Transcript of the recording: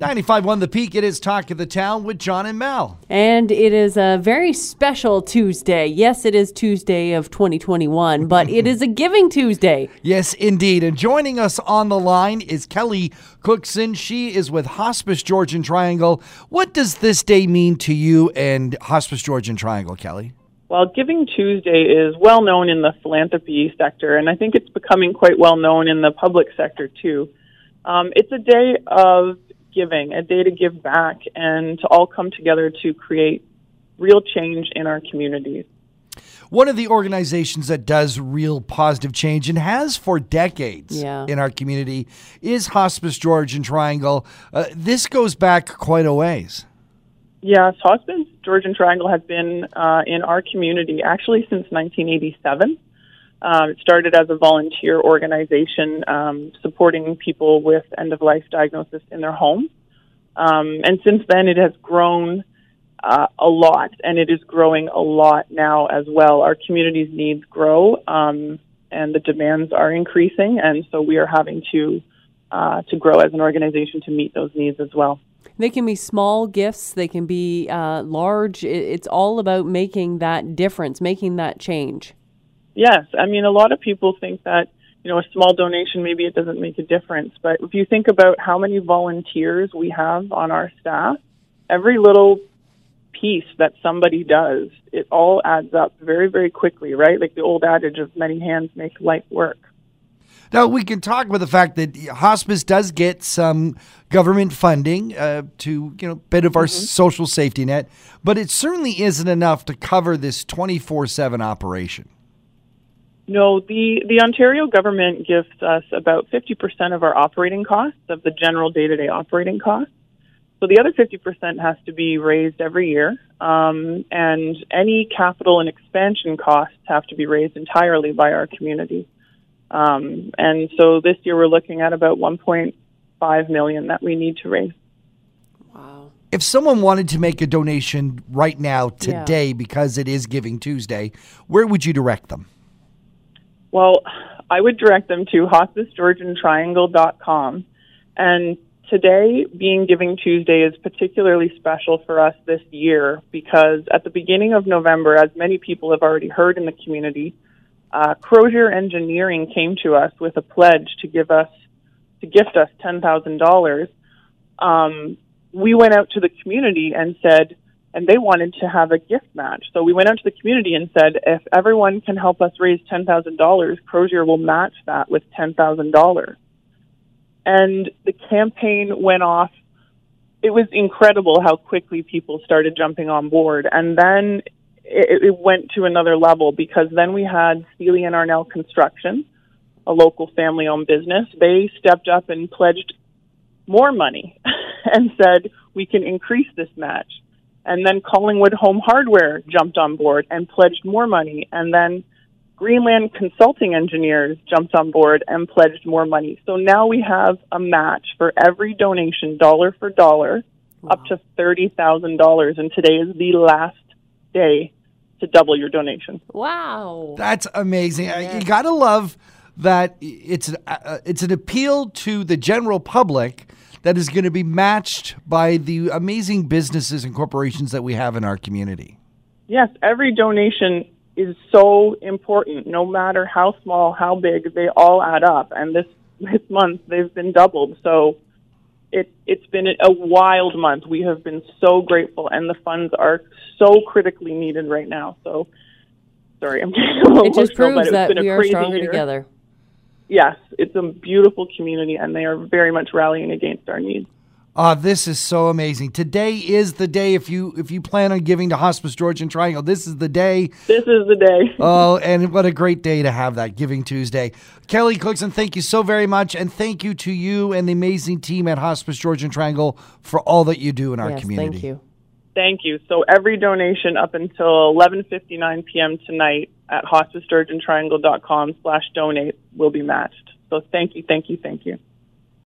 95.1 The Peak, it is Talk of the Town with John and Mel. And it is a very special Tuesday. Yes, it is Tuesday of 2021, but it is a Giving Tuesday. Yes, indeed. And joining us on the line is Kelly Cookson. She is with Hospice Georgian Triangle. What does this day mean to you and Hospice Georgian Triangle, Kelly? Well, Giving Tuesday is well known in the philanthropy sector, and I think it's becoming quite well known in the public sector too. Um, it's a day of giving, a day to give back and to all come together to create real change in our communities. One of the organizations that does real positive change and has for decades Yeah. in our community is Hospice Georgian Triangle. Uh, this goes back quite a ways. Yes, Hospice Georgian Triangle has been uh, in our community actually since 1987. Um, it started as a volunteer organization um, supporting people with end of life diagnosis in their home. Um, and since then, it has grown uh, a lot, and it is growing a lot now as well. Our community's needs grow, um, and the demands are increasing, and so we are having to uh, to grow as an organization to meet those needs as well. They can be small gifts, they can be uh, large. It's all about making that difference, making that change. Yes, I mean a lot of people think that you know a small donation maybe it doesn't make a difference, but if you think about how many volunteers we have on our staff, every little piece that somebody does, it all adds up very very quickly, right? Like the old adage of many hands make light work. Now, we can talk about the fact that hospice does get some government funding uh, to, you know, bit of our social safety net, but it certainly isn't enough to cover this 24 7 operation. No, the, the Ontario government gives us about 50% of our operating costs, of the general day to day operating costs. So the other 50% has to be raised every year, um, and any capital and expansion costs have to be raised entirely by our community. Um, and so this year we're looking at about 1.5 million that we need to raise. Wow. If someone wanted to make a donation right now, Yeah. today, because it is Giving Tuesday, where would you direct them? Well, I would direct them to hospicegeorgiantriangle.com. And today, being Giving Tuesday, is particularly special for us this year because at the beginning of November, as many people have already heard in the community, uh, Crozier Engineering came to us with a pledge to give us to gift us ten thousand dollars. Um, we went out to the community and said, and they wanted to have a gift match. So we went out to the community and said, if everyone can help us raise ten thousand dollars, Crozier will match that with ten thousand dollars. And the campaign went off. It was incredible how quickly people started jumping on board, and then it, it went to another level because then we had Sealy and Arnell Construction, a local family-owned business. They stepped up and pledged more money and said we can increase this match. And then Collingwood Home Hardware jumped on board and pledged more money. And then Greenland Consulting Engineers jumped on board and pledged more money. So now we have a match for every donation, dollar for dollar, up to $30,000. And today is the last day to double your donation. Wow. That's amazing. Uh, You got to love that it's uh, it's an appeal to the general public that is going to be matched by the amazing businesses and corporations that we have in our community. Yes, every donation is so important, no matter how small, how big, they all add up. And this, this month, they've been doubled. So it, it's been a wild month. We have been so grateful, and the funds are so critically needed right now. So, sorry, I'm getting a little It just emotional, proves it's that we are stronger year. together. Yes, it's a beautiful community, and they are very much rallying against our needs. Ah, this is so amazing. Today is the day if you if you plan on giving to Hospice Georgian Triangle, this is the day. This is the day. Oh, and what a great day to have that Giving Tuesday. Kelly Cookson, thank you so very much and thank you to you and the amazing team at Hospice Georgian Triangle for all that you do in our yes, community. thank you. Thank you. So every donation up until 11:59 p.m. tonight at hospicegeorgiantriangle.com slash donate will be matched. So thank you, thank you, thank you.